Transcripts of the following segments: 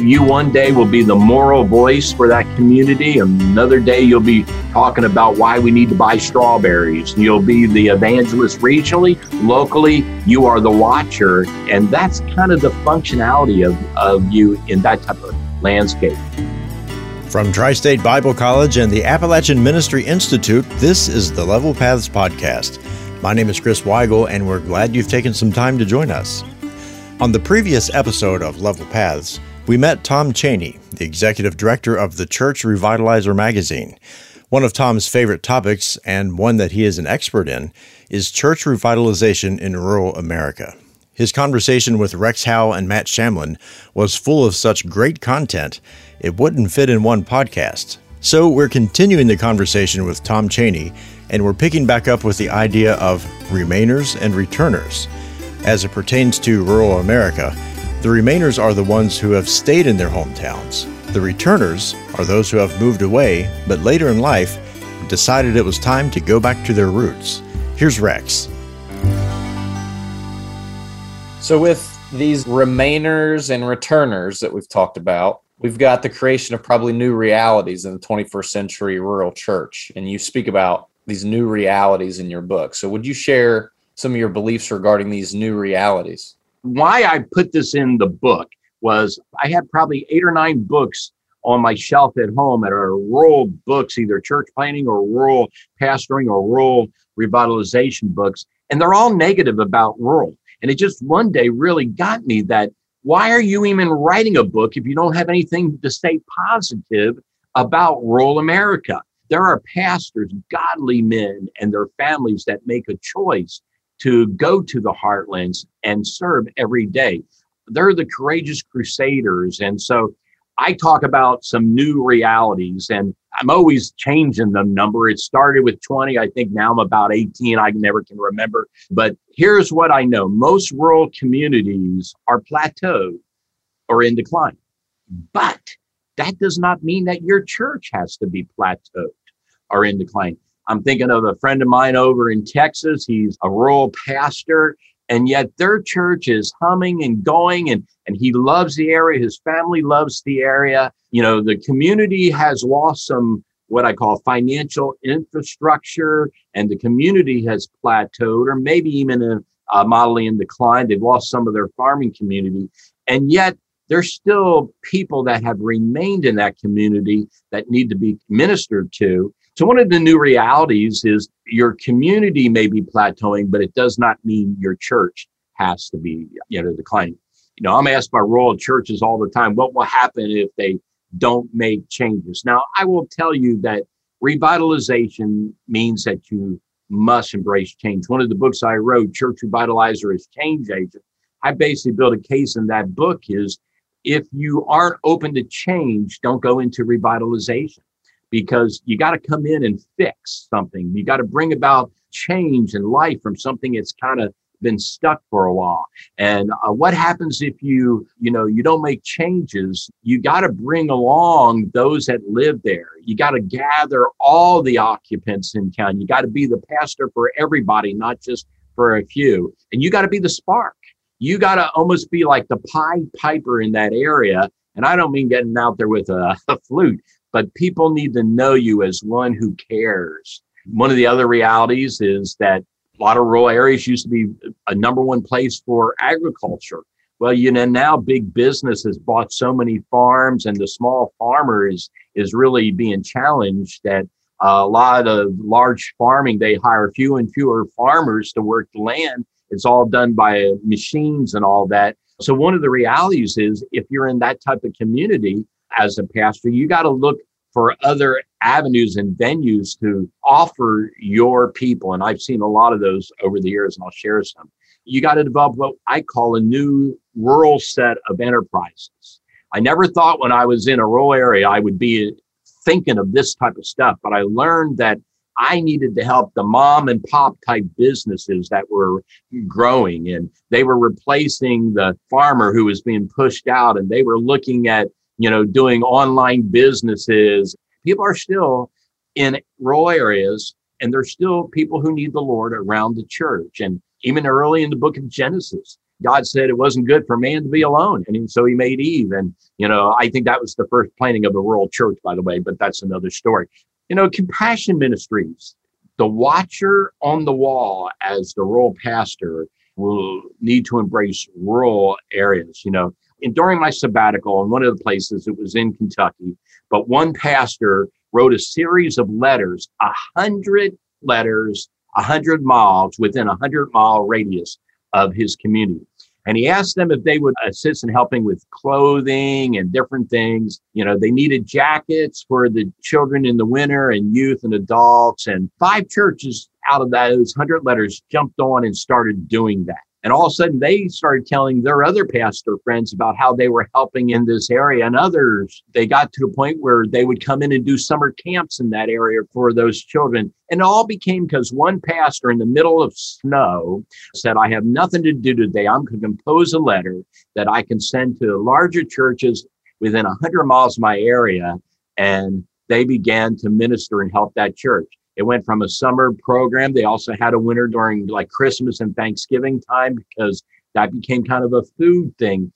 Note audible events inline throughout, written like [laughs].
you one day will be the moral voice for that community. Another day you'll be talking about why we need to buy strawberries. You'll be the evangelist regionally, locally, you are the watcher. And that's kind of the functionality of, of you in that type of landscape. From Tri State Bible College and the Appalachian Ministry Institute, this is the Level Paths Podcast. My name is Chris Weigel, and we're glad you've taken some time to join us. On the previous episode of Level Paths, we met Tom Cheyney, the executive director of the Church Revitalizer magazine. One of Tom's favorite topics, and one that he is an expert in, is church revitalization in rural America. His conversation with Rex Howell and Matt Shamlin was full of such great content, it wouldn't fit in one podcast. So we're continuing the conversation with Tom Cheyney, and we're picking back up with the idea of remainers and returners. As it pertains to rural America, the remainers are the ones who have stayed in their hometowns. The returners are those who have moved away, but later in life decided it was time to go back to their roots. Here's Rex. So, with these remainers and returners that we've talked about, we've got the creation of probably new realities in the 21st century rural church. And you speak about these new realities in your book. So, would you share some of your beliefs regarding these new realities? Why I put this in the book was I had probably eight or nine books on my shelf at home that are rural books, either church planting or rural pastoring or rural revitalization books. And they're all negative about rural. And it just one day really got me that why are you even writing a book if you don't have anything to say positive about rural America? There are pastors, godly men, and their families that make a choice to go to the heartlands and serve every day. They're the courageous crusaders. And so I talk about some new realities and I'm always changing the number. It started with 20. I think now I'm about 18. I never can remember. But here's what I know most rural communities are plateaued or in decline. But that does not mean that your church has to be plateaued or in decline. I'm thinking of a friend of mine over in Texas. He's a rural pastor and yet their church is humming and going and and he loves the area. His family loves the area. You know the community has lost some what i call financial infrastructure and the community has plateaued or maybe even a, a modeling in decline. They've lost some of their farming community. And yet there's still people that have remained in that community that need to be ministered to so one of the new realities is your community may be plateauing, but it does not mean your church has to be, you know, declining. You know, I'm asked by rural churches all the time, what will happen if they don't make changes? Now, I will tell you that revitalization means that you must embrace change. One of the books I wrote, Church Revitalizer is Change Agent. I basically built a case in that book is if you aren't open to change, don't go into revitalization because you got to come in and fix something. You got to bring about change in life from something that's kind of been stuck for a while. And uh, what happens if you, you know, you don't make changes? You got to bring along those that live there. You got to gather all the occupants in town. You got to be the pastor for everybody, not just for a few. And you got to be the spark. You got to almost be like the Pied Piper in that area. And I don't mean getting out there with a, [laughs] a flute, but people need to know you as one who cares. One of the other realities is that a lot of rural areas used to be a number one place for agriculture. Well, you know, now big business has bought so many farms, and the small farmer is, is really being challenged that a lot of large farming, they hire fewer and fewer farmers to work the land. It's all done by machines and all that. So, one of the realities is if you're in that type of community, as a pastor, you got to look for other avenues and venues to offer your people. And I've seen a lot of those over the years, and I'll share some. You got to develop what I call a new rural set of enterprises. I never thought when I was in a rural area I would be thinking of this type of stuff, but I learned that I needed to help the mom and pop type businesses that were growing and they were replacing the farmer who was being pushed out and they were looking at you know, doing online businesses. People are still in rural areas and there's still people who need the Lord around the church. And even early in the book of Genesis, God said it wasn't good for man to be alone. And so he made Eve. And, you know, I think that was the first planting of a rural church, by the way, but that's another story. You know, compassion ministries, the watcher on the wall as the rural pastor will need to embrace rural areas. You know, and during my sabbatical, in one of the places, it was in Kentucky, but one pastor wrote a series of letters, a hundred letters, a hundred miles within a hundred mile radius of his community. And he asked them if they would assist in helping with clothing and different things. You know, they needed jackets for the children in the winter and youth and adults. And five churches out of those 100 letters jumped on and started doing that. And all of a sudden, they started telling their other pastor friends about how they were helping in this area. And others, they got to the point where they would come in and do summer camps in that area for those children. And all became because one pastor in the middle of snow said, I have nothing to do today. I'm going to compose a letter that I can send to larger churches within 100 miles of my area. And they began to minister and help that church. It went from a summer program. They also had a winter during like Christmas and Thanksgiving time because that became kind of a food thing.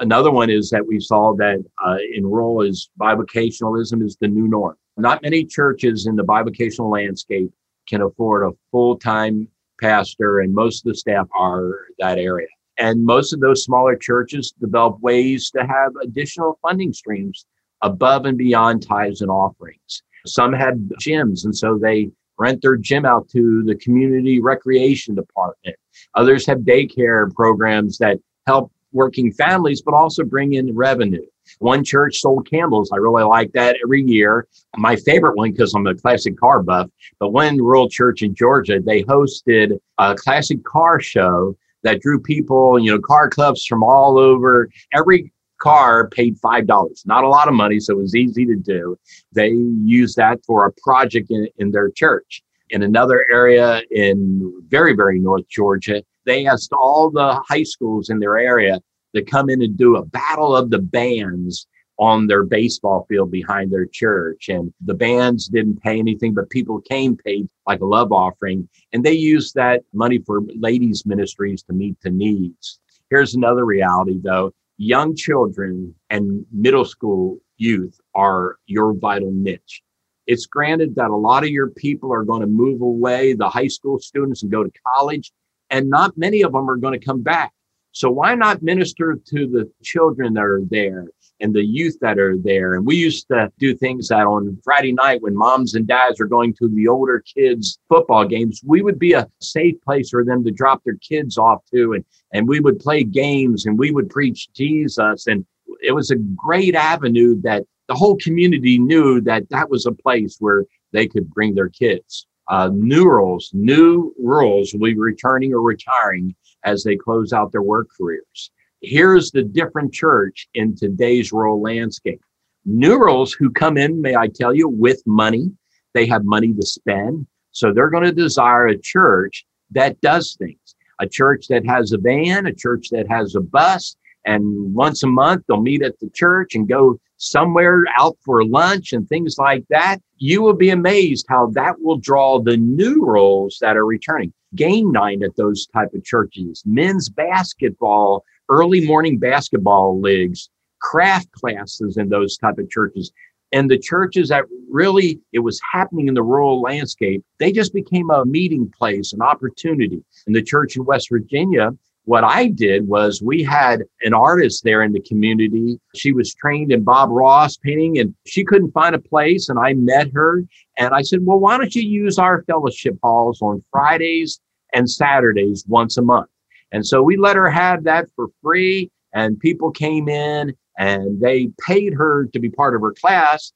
Another one is that we saw that uh, enroll is bivocationalism is the new norm. Not many churches in the bivocational landscape can afford a full time pastor, and most of the staff are that area. And most of those smaller churches develop ways to have additional funding streams above and beyond tithes and offerings. Some had gyms, and so they rent their gym out to the community recreation department. Others have daycare programs that help working families, but also bring in revenue. One church sold candles. I really like that every year. My favorite one, because I'm a classic car buff, but one rural church in Georgia, they hosted a classic car show that drew people, you know, car clubs from all over. Every car paid $5. Not a lot of money, so it was easy to do. They used that for a project in, in their church. In another area in very, very North Georgia, they asked all the high schools in their area to come in and do a battle of the bands on their baseball field behind their church. And the bands didn't pay anything, but people came paid like a love offering. And they used that money for ladies' ministries to meet the needs. Here's another reality, though young children and middle school youth are your vital niche. It's granted that a lot of your people are going to move away, the high school students, and go to college, and not many of them are going to come back. So why not minister to the children that are there and the youth that are there? And we used to do things that on Friday night when moms and dads are going to the older kids' football games, we would be a safe place for them to drop their kids off to and and we would play games and we would preach Jesus. And it was a great avenue that the whole community knew that that was a place where they could bring their kids. Uh, new rules, new rules will be returning or retiring as they close out their work careers. Here's the different church in today's rural landscape. New rules who come in, may I tell you, with money. They have money to spend. So they're going to desire a church that does things a church that has a van, a church that has a bus, and once a month they'll meet at the church and go somewhere out for lunch and things like that. You will be amazed how that will draw the new roles that are returning. Game night at those type of churches, men's basketball, early morning basketball leagues, craft classes in those type of churches. And the churches that really it was happening in the rural landscape they just became a meeting place an opportunity. In the church in west virginia what i did was we had an artist there in the community. She was trained in bob ross painting and she couldn't find a place and i met her and i said well why don't you use our fellowship halls on fridays and saturdays once a month and so we let her have that for free and people came in and they paid her to be part of her class.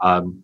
Um,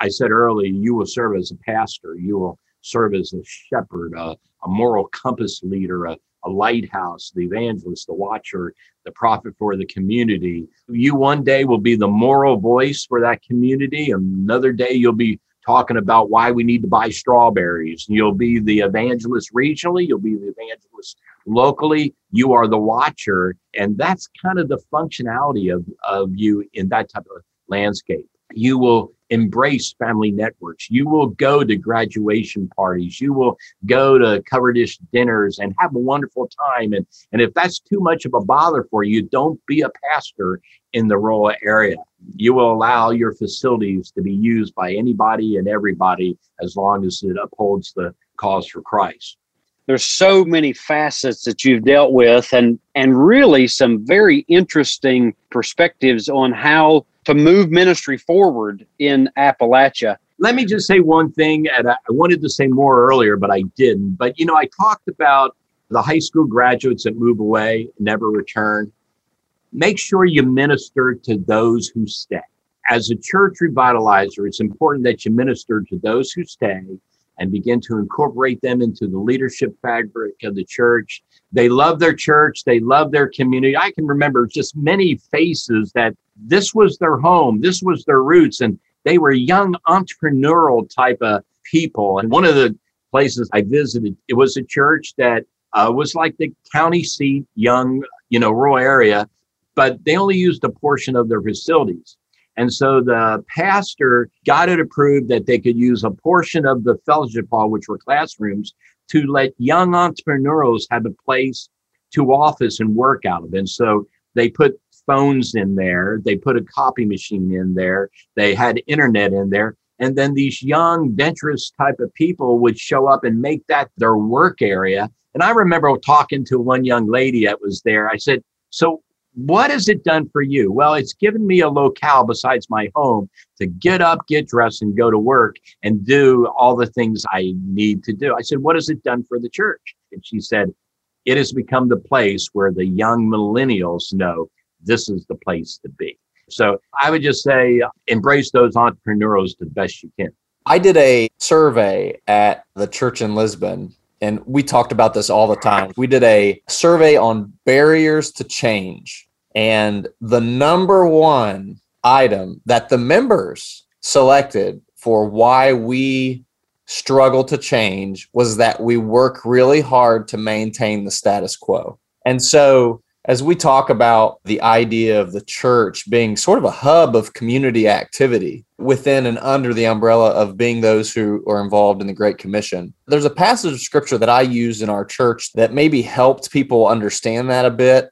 I said earlier, you will serve as a pastor, you will serve as a shepherd, a, a moral compass leader, a, a lighthouse, the evangelist, the watcher, the prophet for the community. You one day will be the moral voice for that community. Another day you'll be talking about why we need to buy strawberries. You'll be the evangelist regionally, you'll be the evangelist locally, you are the watcher. And that's kind of the functionality of, of you in that type of landscape. You will embrace family networks. You will go to graduation parties. You will go to cover dish dinners and have a wonderful time. And, and if that's too much of a bother for you, don't be a pastor in the rural area. You will allow your facilities to be used by anybody and everybody as long as it upholds the cause for Christ there's so many facets that you've dealt with and and really some very interesting perspectives on how to move ministry forward in Appalachia. Let me just say one thing, and I wanted to say more earlier, but I didn't. But you know, I talked about the high school graduates that move away, never return. Make sure you minister to those who stay. As a church revitalizer, it's important that you minister to those who stay and begin to incorporate them into the leadership fabric of the church. They love their church, they love their community. I can remember just many faces that this was their home, this was their roots, and they were young entrepreneurial type of people. And one of the places I visited, it was a church that uh, was like the county seat, young, you know, rural area, but they only used a portion of their facilities. And so the pastor got it approved that they could use a portion of the fellowship hall, which were classrooms, to let young entrepreneurs have a place to office and work out of. And so they put phones in there, they put a copy machine in there, they had internet in there. And then these young, venturous type of people would show up and make that their work area. And I remember talking to one young lady that was there. I said, So what has it done for you? Well, it's given me a locale besides my home to get up, get dressed, and go to work and do all the things I need to do. I said, What has it done for the church? And she said, It has become the place where the young millennials know this is the place to be. So I would just say, embrace those entrepreneurs the best you can. I did a survey at the church in Lisbon and we talked about this all the time. We did a survey on barriers to change. And the number one item that the members selected for why we struggle to change was that we work really hard to maintain the status quo. And so as we talk about the idea of the church being sort of a hub of community activity within and under the umbrella of being those who are involved in the Great Commission, there's a passage of scripture that I use in our church that maybe helped people understand that a bit.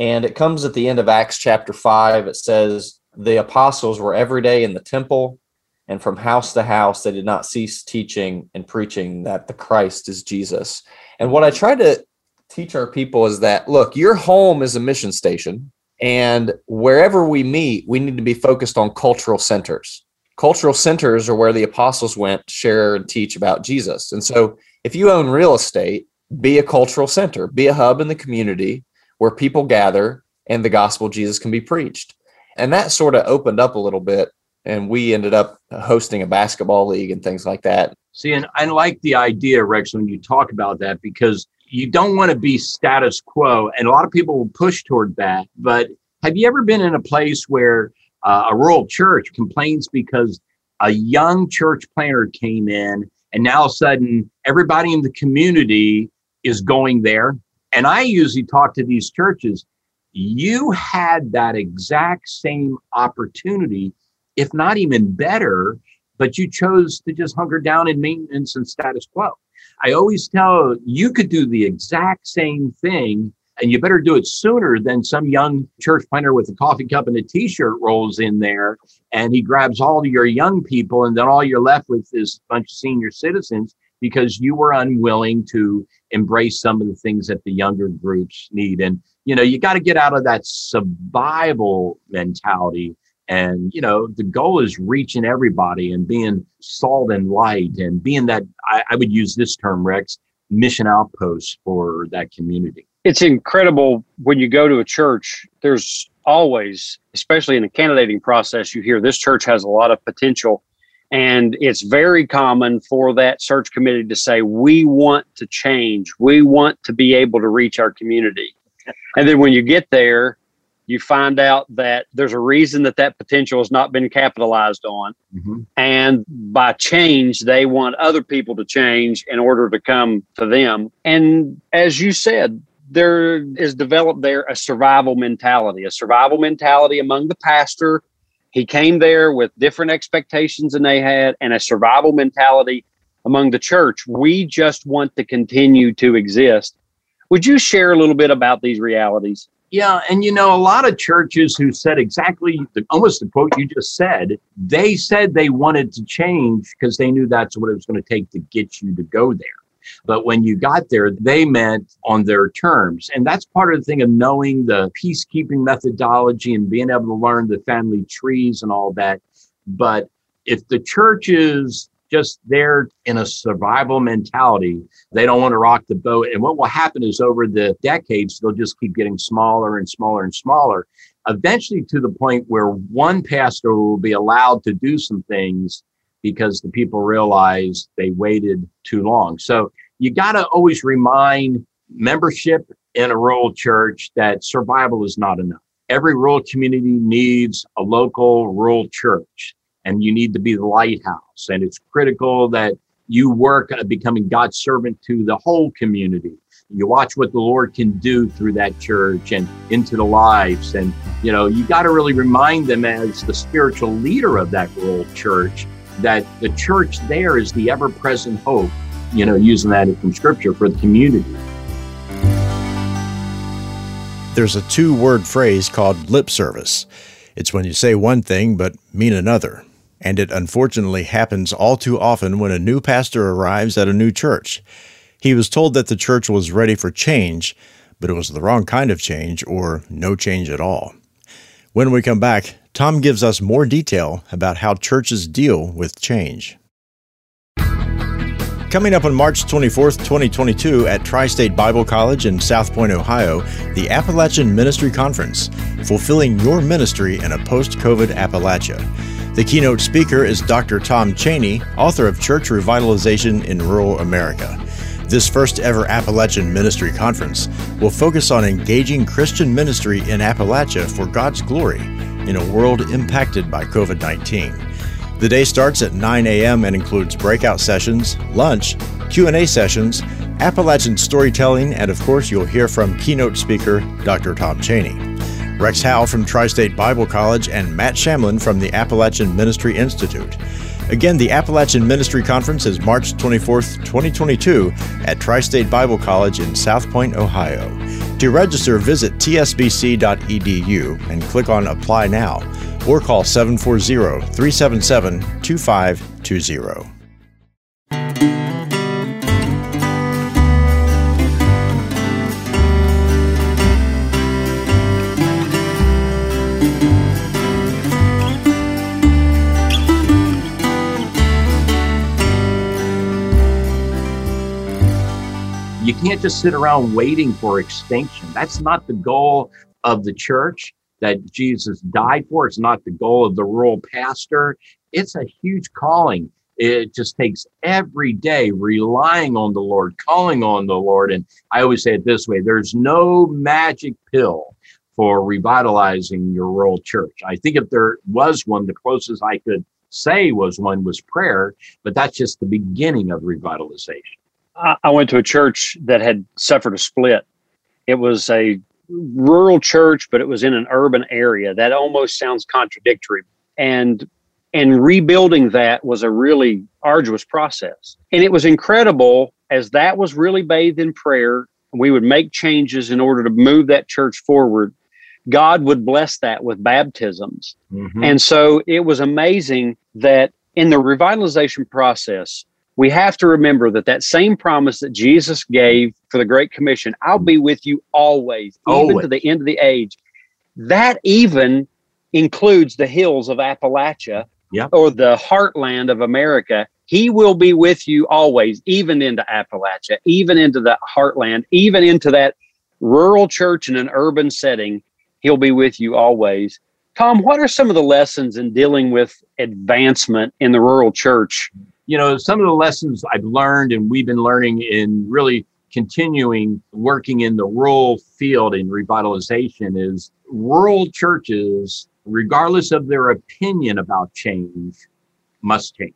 And it comes at the end of Acts chapter 5. It says, The apostles were every day in the temple, and from house to house, they did not cease teaching and preaching that the Christ is Jesus. And what I try to teach our people is that look, your home is a mission station, and wherever we meet, we need to be focused on cultural centers. Cultural centers are where the apostles went to share and teach about Jesus. And so, if you own real estate, be a cultural center, be a hub in the community where people gather and the gospel Jesus can be preached. And that sort of opened up a little bit. And we ended up hosting a basketball league and things like that. See, and I like the idea, Rex, when you talk about that, because you don't want to be status quo. And a lot of people will push toward that. But have you ever been in a place where uh, a rural church complains because a young church planter came in and now all of a sudden everybody in the community is going there? And I usually talk to these churches. You had that exact same opportunity, if not even better, but you chose to just hunker down in maintenance and status quo. I always tell you could do the exact same thing and you better do it sooner than some young church planter with a coffee cup and a t-shirt rolls in there and he grabs all your young people and then all you're left with is a bunch of senior citizens because you were unwilling to embrace some of the things that the younger groups need. And you know you got to get out of that survival mentality and, you know, the goal is reaching everybody and being salt and light and being that, I, I would use this term, Rex, mission outpost for that community. It's incredible when you go to a church, there's always, especially in the candidating process, you hear this church has a lot of potential. And it's very common for that search committee to say, we want to change. We want to be able to reach our community. And then when you get there, you find out that there's a reason that that potential has not been capitalized on. Mm-hmm. And by change, they want other people to change in order to come to them. And as you said, there is developed there a survival mentality, a survival mentality among the pastor, He came there with different expectations than they had and a survival mentality among the church. We just want to continue to exist. Would you share a little bit about these realities? Yeah, and you know, a lot of churches who said exactly the, almost the quote you just said, they said they wanted to change because they knew that's what it was going to take to get you to go there. But when you got there, they meant on their terms. And that's part of the thing of knowing the peacekeeping methodology and being able to learn the family trees and all that. But if the church is just there in a survival mentality. They don't want to rock the boat. And what will happen is over the decades, they'll just keep getting smaller and smaller and smaller, eventually to the point where one pastor will be allowed to do some things because the people realize they waited too long. So you got to always remind membership in a rural church that survival is not enough. Every rural community needs a local rural church and you need to be the lighthouse. And it's critical that you work at becoming God's servant to the whole community. You watch what the Lord can do through that church and into the lives. And, you know, you got to really remind them as the spiritual leader of that rural church that the church there is the ever present hope, you know, using that from scripture for the community. There's a two word phrase called lip service. It's when you say one thing but mean another and it unfortunately happens all too often when a new pastor arrives at a new church. He was told that the church was ready for change, but it was the wrong kind of change or no change at all. When we come back, Tom gives us more detail about how churches deal with change. Coming up on March 24th, 2022, at Tri State Bible College in South Point, Ohio, the Appalachian Ministry Conference, fulfilling your ministry in a post COVID Appalachia. The keynote speaker is Dr. Tom Cheyney, author of Church Revitalization in Rural America. This first ever Appalachian Ministry Conference will focus on engaging Christian ministry in Appalachia for God's glory in a world impacted by COVID 19. The day starts at 9 a.m. and includes breakout sessions, lunch, Q&A sessions, Appalachian storytelling, and of course you'll hear from keynote speaker Dr. Tom Cheyney. Rex Howell from Tri State Bible College, and Matt Shamlin from the Appalachian Ministry Institute. Again, the Appalachian Ministry Conference is March 24th, 2022 at Tri State Bible College in South Point, Ohio. To register, visit tsbc.edu and click on Apply Now or call 740 377 2520. Can't just sit around waiting for extinction. That's not the goal of the church that Jesus died for. It's not the goal of the rural pastor. It's a huge calling. It just takes every day relying on the Lord, calling on the Lord. And I always say it this way there's no magic pill for revitalizing your rural church. I think if there was one, the closest I could say was one was prayer, but that's just the beginning of revitalization. I went to a church that had suffered a split. It was a rural church, but it was in an urban area. That almost sounds contradictory. And and rebuilding that was a really arduous process. And it was incredible as that was really bathed in prayer. We would make changes in order to move that church forward. God would bless that with baptisms. Mm-hmm. And so it was amazing that in the revitalization process, we have to remember that that same promise that Jesus gave for the Great Commission, I'll be with you always, always. even to the end of the age, that even includes the hills of Appalachia yep. or the heartland of America. He will be with you always, even into Appalachia, even into the heartland, even into that rural church in an urban setting. He'll be with you always. Tom, what are some of the lessons in dealing with advancement in the rural church you know, some of the lessons I've learned and we've been learning in really continuing working in the rural field in revitalization is rural churches, regardless of their opinion about change, must change.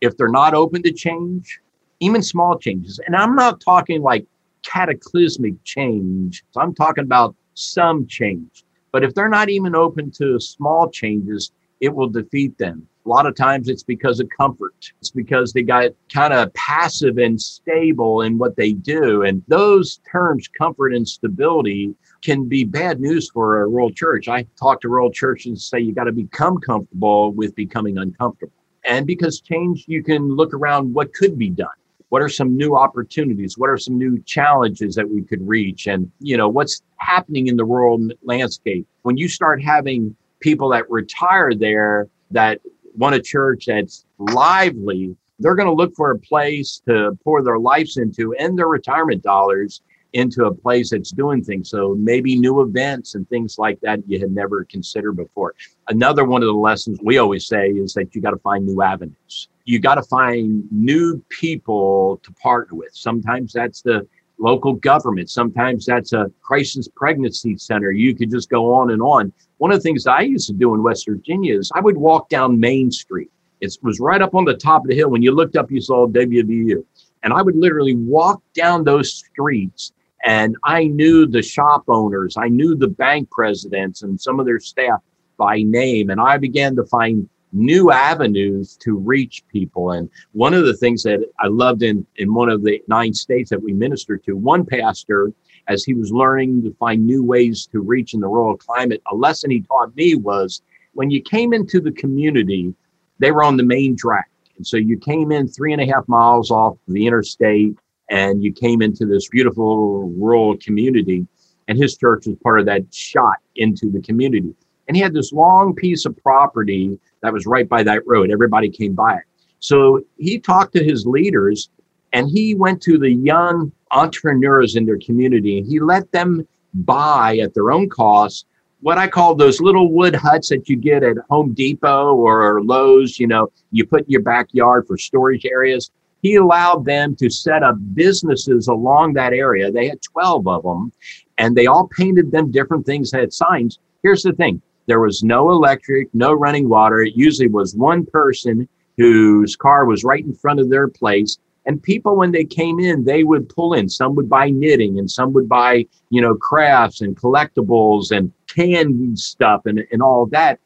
If they're not open to change, even small changes, and I'm not talking like cataclysmic change, I'm talking about some change. But if they're not even open to small changes, it will defeat them. A lot of times it's because of comfort. It's because they got kind of passive and stable in what they do. And those terms, comfort and stability, can be bad news for a rural church. I talk to rural churches and say you got to become comfortable with becoming uncomfortable. And because change, you can look around what could be done. What are some new opportunities? What are some new challenges that we could reach? And, you know, what's happening in the rural landscape? When you start having people that retire there that want a church that's lively, they're going to look for a place to pour their lives into and their retirement dollars into a place that's doing things. So maybe new events and things like that you had never considered before. Another one of the lessons we always say is that you got to find new avenues. You got to find new people to partner with. Sometimes that's the local government. Sometimes that's a crisis pregnancy center. You could just go on and on. One of the things I used to do in West Virginia is I would walk down Main Street. It was right up on the top of the hill. When you looked up, you saw WVU. And I would literally walk down those streets and I knew the shop owners, I knew the bank presidents and some of their staff by name. And I began to find new avenues to reach people. And one of the things that I loved in, in one of the nine states that we ministered to, one pastor, as he was learning to find new ways to reach in the rural climate, a lesson he taught me was when you came into the community, they were on the main track. And so you came in three and a half miles off the interstate and you came into this beautiful rural community. And his church was part of that shot into the community. And he had this long piece of property that was right by that road. Everybody came by it. So he talked to his leaders and he went to the young entrepreneurs in their community and he let them buy at their own cost what I call those little wood huts that you get at Home Depot or Lowe's, you know, you put in your backyard for storage areas. He allowed them to set up businesses along that area. They had 12 of them and they all painted them different things, had signs. Here's the thing there was no electric, no running water. It usually was one person whose car was right in front of their place. And people, when they came in, they would pull in. Some would buy knitting and some would buy, you know, crafts and collectibles and canned stuff and, and all that.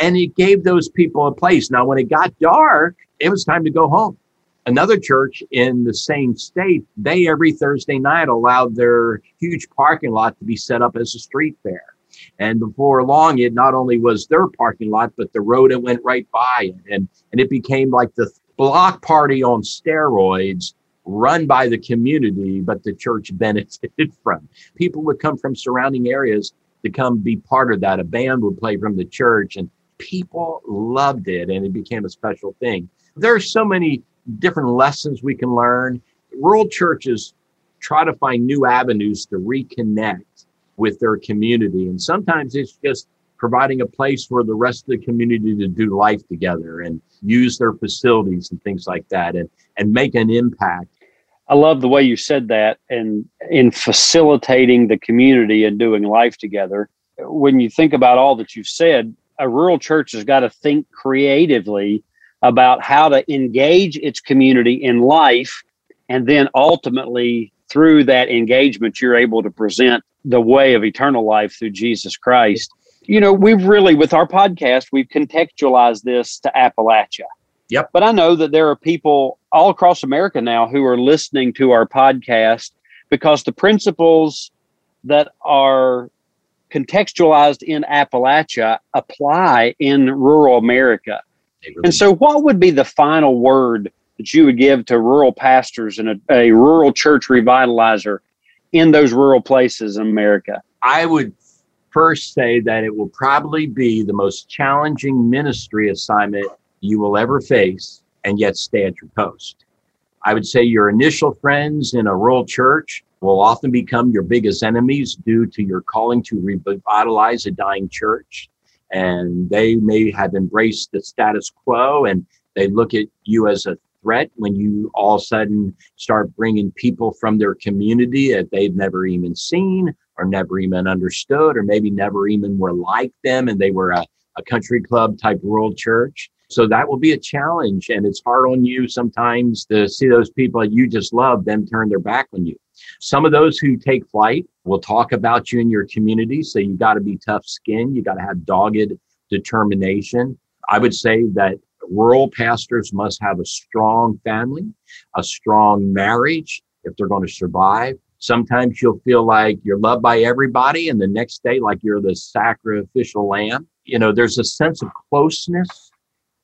And it gave those people a place. Now, when it got dark, it was time to go home. Another church in the same state, they every Thursday night allowed their huge parking lot to be set up as a street fair. And before long, it not only was their parking lot, but the road it went right by. And, and it became like the block party on steroids run by the community, but the church [laughs] benefited from. People would come from surrounding areas to come be part of that. A band would play from the church, and people loved it, and it became a special thing. There are so many different lessons we can learn. Rural churches try to find new avenues to reconnect with their community. And sometimes it's just providing a place for the rest of the community to do life together and use their facilities and things like that and, and make an impact. I love the way you said that and in facilitating the community and doing life together. When you think about all that you've said, a rural church has got to think creatively about how to engage its community in life and then ultimately through that engagement you're able to present the way of eternal life through Jesus Christ. You know, we've really, with our podcast, we've contextualized this to Appalachia. Yep. But I know that there are people all across America now who are listening to our podcast because the principles that are contextualized in Appalachia apply in rural America. Really and so, what would be the final word that you would give to rural pastors and a, a rural church revitalizer in those rural places in America? I would first say that it will probably be the most challenging ministry assignment you will ever face and yet stay at your post. I would say your initial friends in a rural church will often become your biggest enemies due to your calling to revitalize a dying church. And they may have embraced the status quo and they look at you as a threat when you all of a sudden start bringing people from their community that they've never even seen or never even understood or maybe never even were like them and they were a, a country club type rural church. So that will be a challenge and it's hard on you sometimes to see those people you just love them turn their back on you. Some of those who take flight will talk about you in your community. So you got to be tough skin. You got to have dogged determination. I would say that rural pastors must have a strong family, a strong marriage if they're going to survive. Sometimes you'll feel like you're loved by everybody, and the next day, like you're the sacrificial lamb. You know, there's a sense of closeness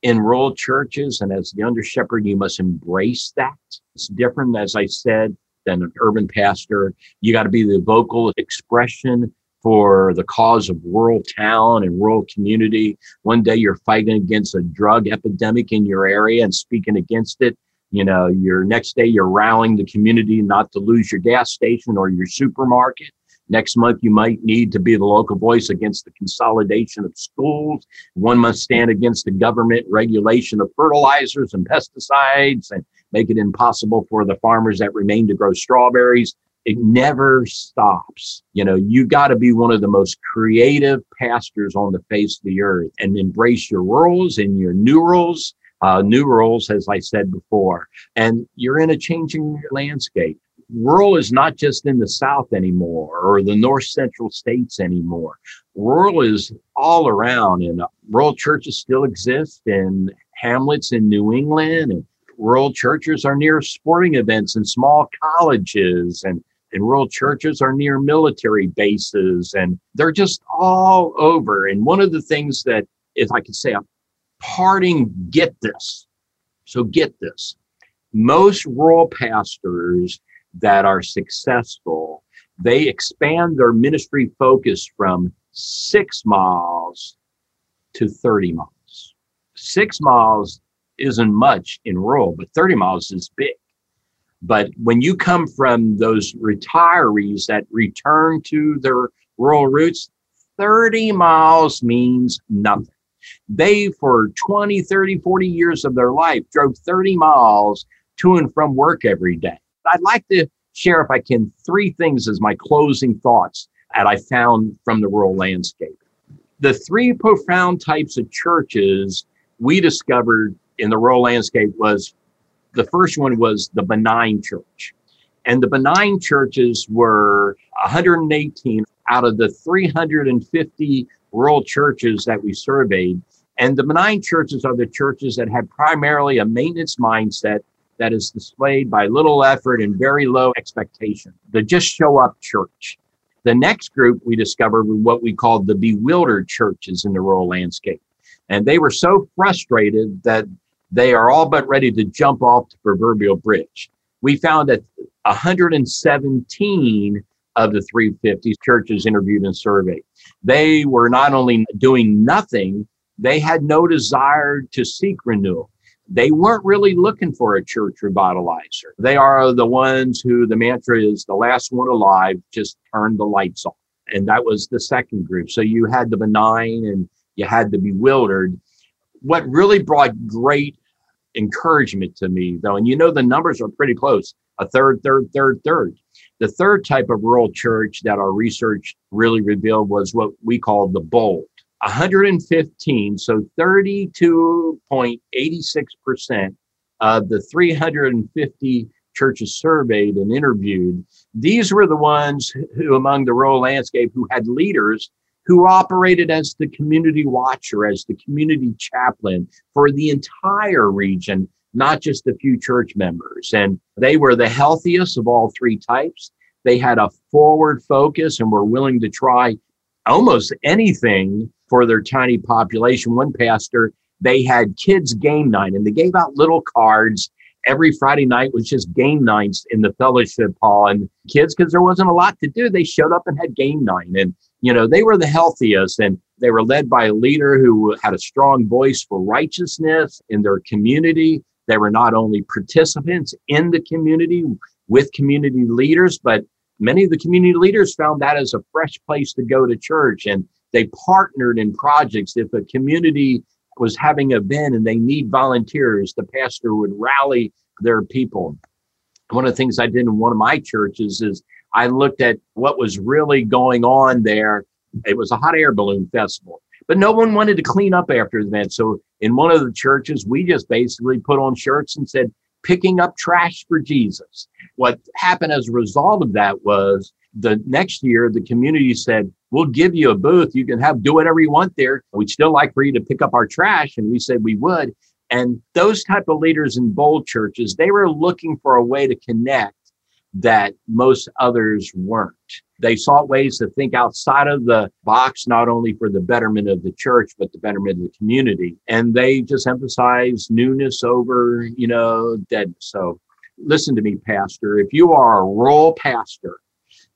in rural churches, and as the under shepherd, you must embrace that. It's different, as I said, than an urban pastor. You got to be the vocal expression for the cause of rural town and rural community. One day you're fighting against a drug epidemic in your area and speaking against it. You know, your next day you're rallying the community not to lose your gas station or your supermarket. Next month, you might need to be the local voice against the consolidation of schools. One must stand against the government regulation of fertilizers and pesticides and make it impossible for the farmers that remain to grow strawberries it never stops. You know, you got to be one of the most creative pastors on the face of the earth and embrace your roles and your new roles, uh, new roles, as I said before. And you're in a changing landscape. Rural is not just in the South anymore or the North Central states anymore. Rural is all around, and rural churches still exist in hamlets in New England and rural churches are near sporting events and small colleges and and rural churches are near military bases and they're just all over. And one of the things that, if I could say a parting, get this. So get this. Most rural pastors that are successful, they expand their ministry focus from six miles to 30 miles. Six miles isn't much in rural, but 30 miles is big. But when you come from those retirees that return to their rural roots, 30 miles means nothing. They, for 20, 30, 40 years of their life, drove 30 miles to and from work every day. I'd like to share, if I can, three things as my closing thoughts that I found from the rural landscape. The three profound types of churches we discovered in the rural landscape was the first one was the benign church. And the benign churches were 118 out of the 350 rural churches that we surveyed. And the benign churches are the churches that had primarily a maintenance mindset that is displayed by little effort and very low expectation. The just show up church. The next group we discovered were what we called the bewildered churches in the rural landscape. And they were so frustrated that they are all but ready to jump off the proverbial bridge. We found that 117 of the 350 churches interviewed and surveyed, they were not only doing nothing, they had no desire to seek renewal. They weren't really looking for a church revitalizer. They are the ones who the mantra is the last one alive, just turn the lights off. And that was the second group. So you had the benign and you had the bewildered. What really brought great encouragement to me, though. And you know, the numbers are pretty close a third, third, third, third. The third type of rural church that our research really revealed was what we call the bold. 115, so 32.86% of the 350 churches surveyed and interviewed, these were the ones who, among the rural landscape, who had leaders who operated as the community watcher, as the community chaplain for the entire region, not just a few church members. And they were the healthiest of all three types. They had a forward focus and were willing to try almost anything for their tiny population. One pastor, they had kids game night and they gave out little cards every Friday night was just game nights in the fellowship hall. And kids, because there wasn't a lot to do, they showed up and had game night. And, you know, they were the healthiest and they were led by a leader who had a strong voice for righteousness in their community. They were not only participants in the community with community leaders, but many of the community leaders found that as a fresh place to go to church. And they partnered in projects. If a community was having an event and they need volunteers, the pastor would rally their people. One of the things I did in one of my churches is I looked at what was really going on there. It was a hot air balloon festival, but no one wanted to clean up after the event. So in one of the churches, we just basically put on shirts and said, picking up trash for Jesus. What happened as a result of that was the next year, the community said, We'll give you a booth. You can have do whatever you want there. We'd still like for you to pick up our trash. And we said we would. And those type of leaders in bold churches, they were looking for a way to connect that most others weren't. They sought ways to think outside of the box, not only for the betterment of the church, but the betterment of the community. And they just emphasize newness over, you know, dead. So listen to me, Pastor. If you are a rural pastor,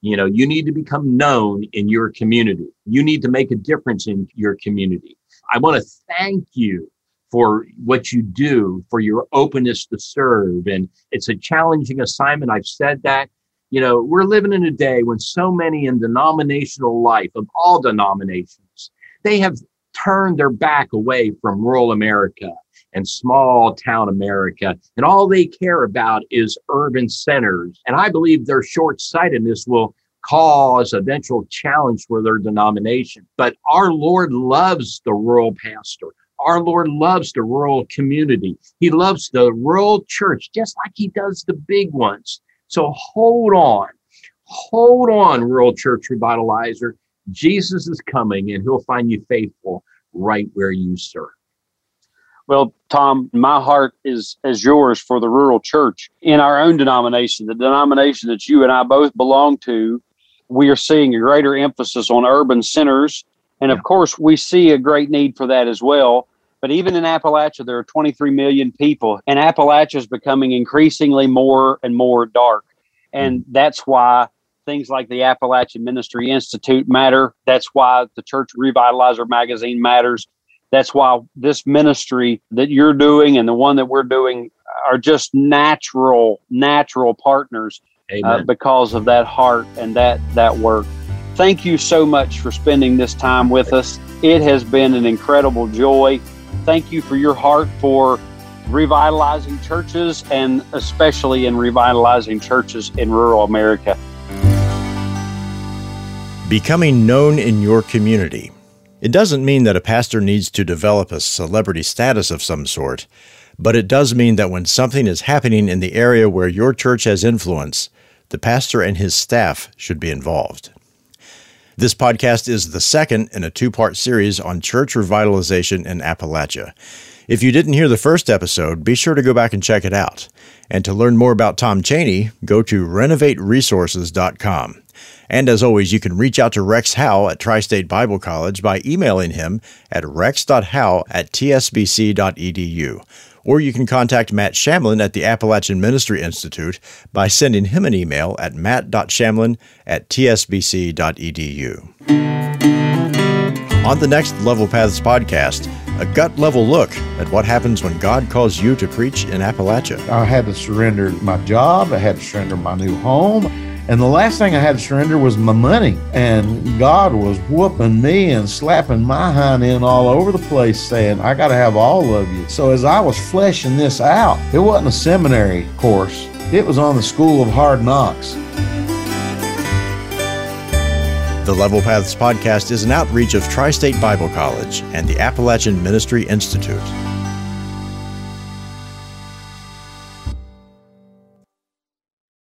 you know, you need to become known in your community. You need to make a difference in your community. I want to thank you for what you do, for your openness to serve. And it's a challenging assignment. I've said that. You know, we're living in a day when so many in denominational life of all denominations, they have turned their back away from rural America and small town America. And all they care about is urban centers. And I believe their short sightedness will cause eventual challenge for their denomination. But our Lord loves the rural pastor. Our Lord loves the rural community. He loves the rural church just like he does the big ones. So hold on. Hold on, rural church revitalizer. Jesus is coming and he'll find you faithful right where you serve. Well, Tom, my heart is as yours for the rural church in our own denomination, the denomination that you and I both belong to. We are seeing a greater emphasis on urban centers. And of course, we see a great need for that as well. But even in Appalachia, there are 23 million people, and Appalachia is becoming increasingly more and more dark. Hmm. And that's why things like the Appalachian Ministry Institute matter. That's why the Church Revitalizer magazine matters that's why this ministry that you're doing and the one that we're doing are just natural natural partners uh, because of that heart and that that work. Thank you so much for spending this time with us. It has been an incredible joy. Thank you for your heart for revitalizing churches and especially in revitalizing churches in rural america. Becoming known in your community it doesn't mean that a pastor needs to develop a celebrity status of some sort, but it does mean that when something is happening in the area where your church has influence, the pastor and his staff should be involved. This podcast is the second in a two part series on church revitalization in Appalachia. If you didn't hear the first episode, be sure to go back and check it out. And to learn more about Tom Cheyney, go to renovateresources.com. And as always, you can reach out to Rex Howell at Tri State Bible College by emailing him at rex.howell at tsbc.edu. Or you can contact Matt Shamlin at the Appalachian Ministry Institute by sending him an email at matt.shamlin at tsbc.edu. On the next Level Paths podcast, a gut level look at what happens when God calls you to preach in Appalachia. I had to surrender my job, I had to surrender my new home. And the last thing I had to surrender was my money. And God was whooping me and slapping my hind end all over the place, saying, I got to have all of you. So as I was fleshing this out, it wasn't a seminary course, it was on the School of Hard Knocks. The Level Paths podcast is an outreach of Tri State Bible College and the Appalachian Ministry Institute.